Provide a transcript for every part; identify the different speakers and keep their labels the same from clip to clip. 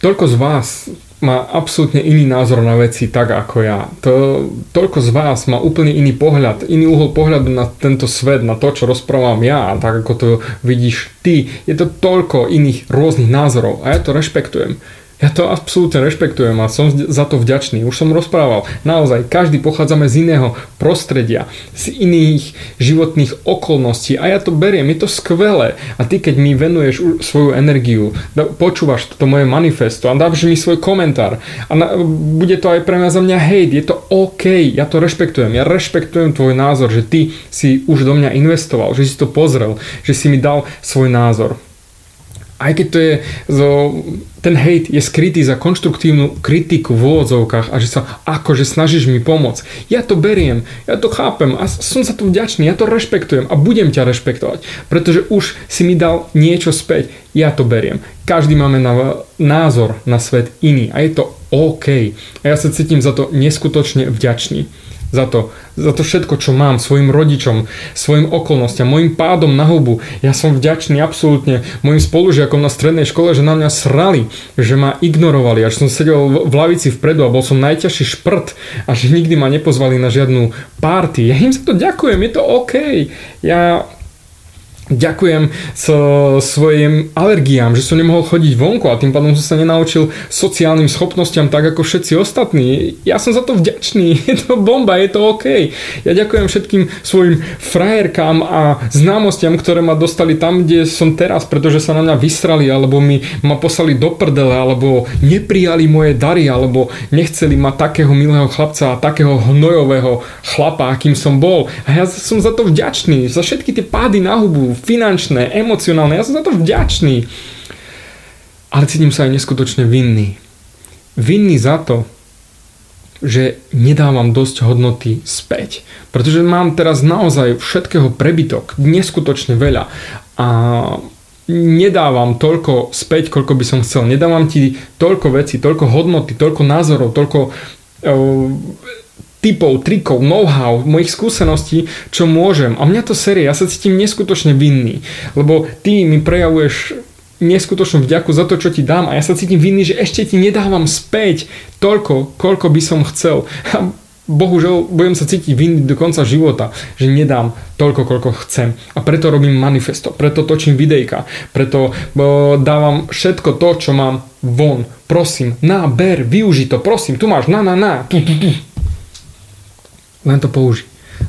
Speaker 1: toľko z vás má absolútne iný názor na veci tak ako ja. To, toľko z vás má úplne iný pohľad, iný uhol pohľadu na tento svet, na to, čo rozprávam ja, tak ako to vidíš ty. Je to toľko iných rôznych názorov a ja to rešpektujem. Ja to absolútne rešpektujem a som za to vďačný. Už som rozprával, naozaj, každý pochádzame z iného prostredia, z iných životných okolností a ja to beriem, je to skvelé. A ty, keď mi venuješ svoju energiu, počúvaš toto moje manifesto a dáš mi svoj komentár a na, bude to aj pre mňa za mňa hejt, je to OK, ja to rešpektujem. Ja rešpektujem tvoj názor, že ty si už do mňa investoval, že si to pozrel, že si mi dal svoj názor aj keď to je zo, ten hate je skrytý za konštruktívnu kritiku v úvodzovkách a že sa akože snažíš mi pomôcť. Ja to beriem, ja to chápem a som za to vďačný, ja to rešpektujem a budem ťa rešpektovať, pretože už si mi dal niečo späť. Ja to beriem. Každý máme na, názor na svet iný a je to OK. A ja sa cítim za to neskutočne vďačný za to, za to všetko, čo mám svojim rodičom, svojim okolnostiam, môjim pádom na hubu. Ja som vďačný absolútne mojim spolužiakom na strednej škole, že na mňa srali, že ma ignorovali, až som sedel v lavici vpredu a bol som najťažší šprt a že nikdy ma nepozvali na žiadnu party. Ja im za to ďakujem, je to OK. Ja ďakujem so svojim alergiám, že som nemohol chodiť vonku a tým pádom som sa nenaučil sociálnym schopnostiam tak ako všetci ostatní. Ja som za to vďačný, je to bomba, je to OK. Ja ďakujem všetkým svojim frajerkám a známostiam, ktoré ma dostali tam, kde som teraz, pretože sa na mňa vysrali, alebo mi ma poslali do prdele, alebo neprijali moje dary, alebo nechceli ma takého milého chlapca a takého hnojového chlapa, akým som bol. A ja som za to vďačný, za všetky tie pády na hubu, finančné, emocionálne. Ja som za to vďačný. Ale cítim sa aj neskutočne vinný. Vinný za to, že nedávam dosť hodnoty späť. Pretože mám teraz naozaj všetkého prebytok, neskutočne veľa. A nedávam toľko späť, koľko by som chcel. Nedávam ti toľko veci, toľko hodnoty, toľko názorov, toľko typov, trikov, know-how, mojich skúseností, čo môžem. A mňa to série, ja sa cítim neskutočne vinný, lebo ty mi prejavuješ neskutočnú vďaku za to, čo ti dám a ja sa cítim vinný, že ešte ti nedávam späť toľko, koľko by som chcel. A bohužiaľ budem sa cítiť vinný do konca života, že nedám toľko, koľko chcem. A preto robím manifesto, preto točím videjka, preto dávam všetko to, čo mám von. Prosím, na, ber, využi to, prosím, tu máš, na, na, na, tu, tu, tu. Len to použi.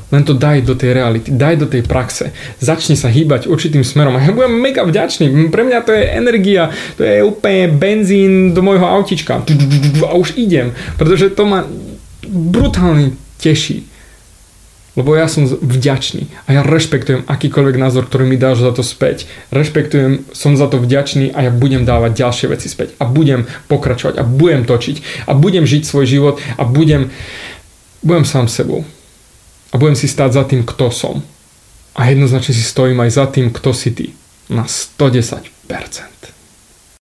Speaker 1: Len to daj do tej reality, daj do tej praxe. Začni sa hýbať určitým smerom. A ja budem mega vďačný. Pre mňa to je energia, to je úplne benzín do môjho autička. A už idem, pretože to ma brutálne teší. Lebo ja som vďačný a ja rešpektujem akýkoľvek názor, ktorý mi dáš za to späť. Rešpektujem, som za to vďačný a ja budem dávať ďalšie veci späť. A budem pokračovať a budem točiť a budem žiť svoj život a budem budem sám sebou. A budem si stáť za tým, kto som. A jednoznačne si stojím aj za tým, kto si ty. Na 110%.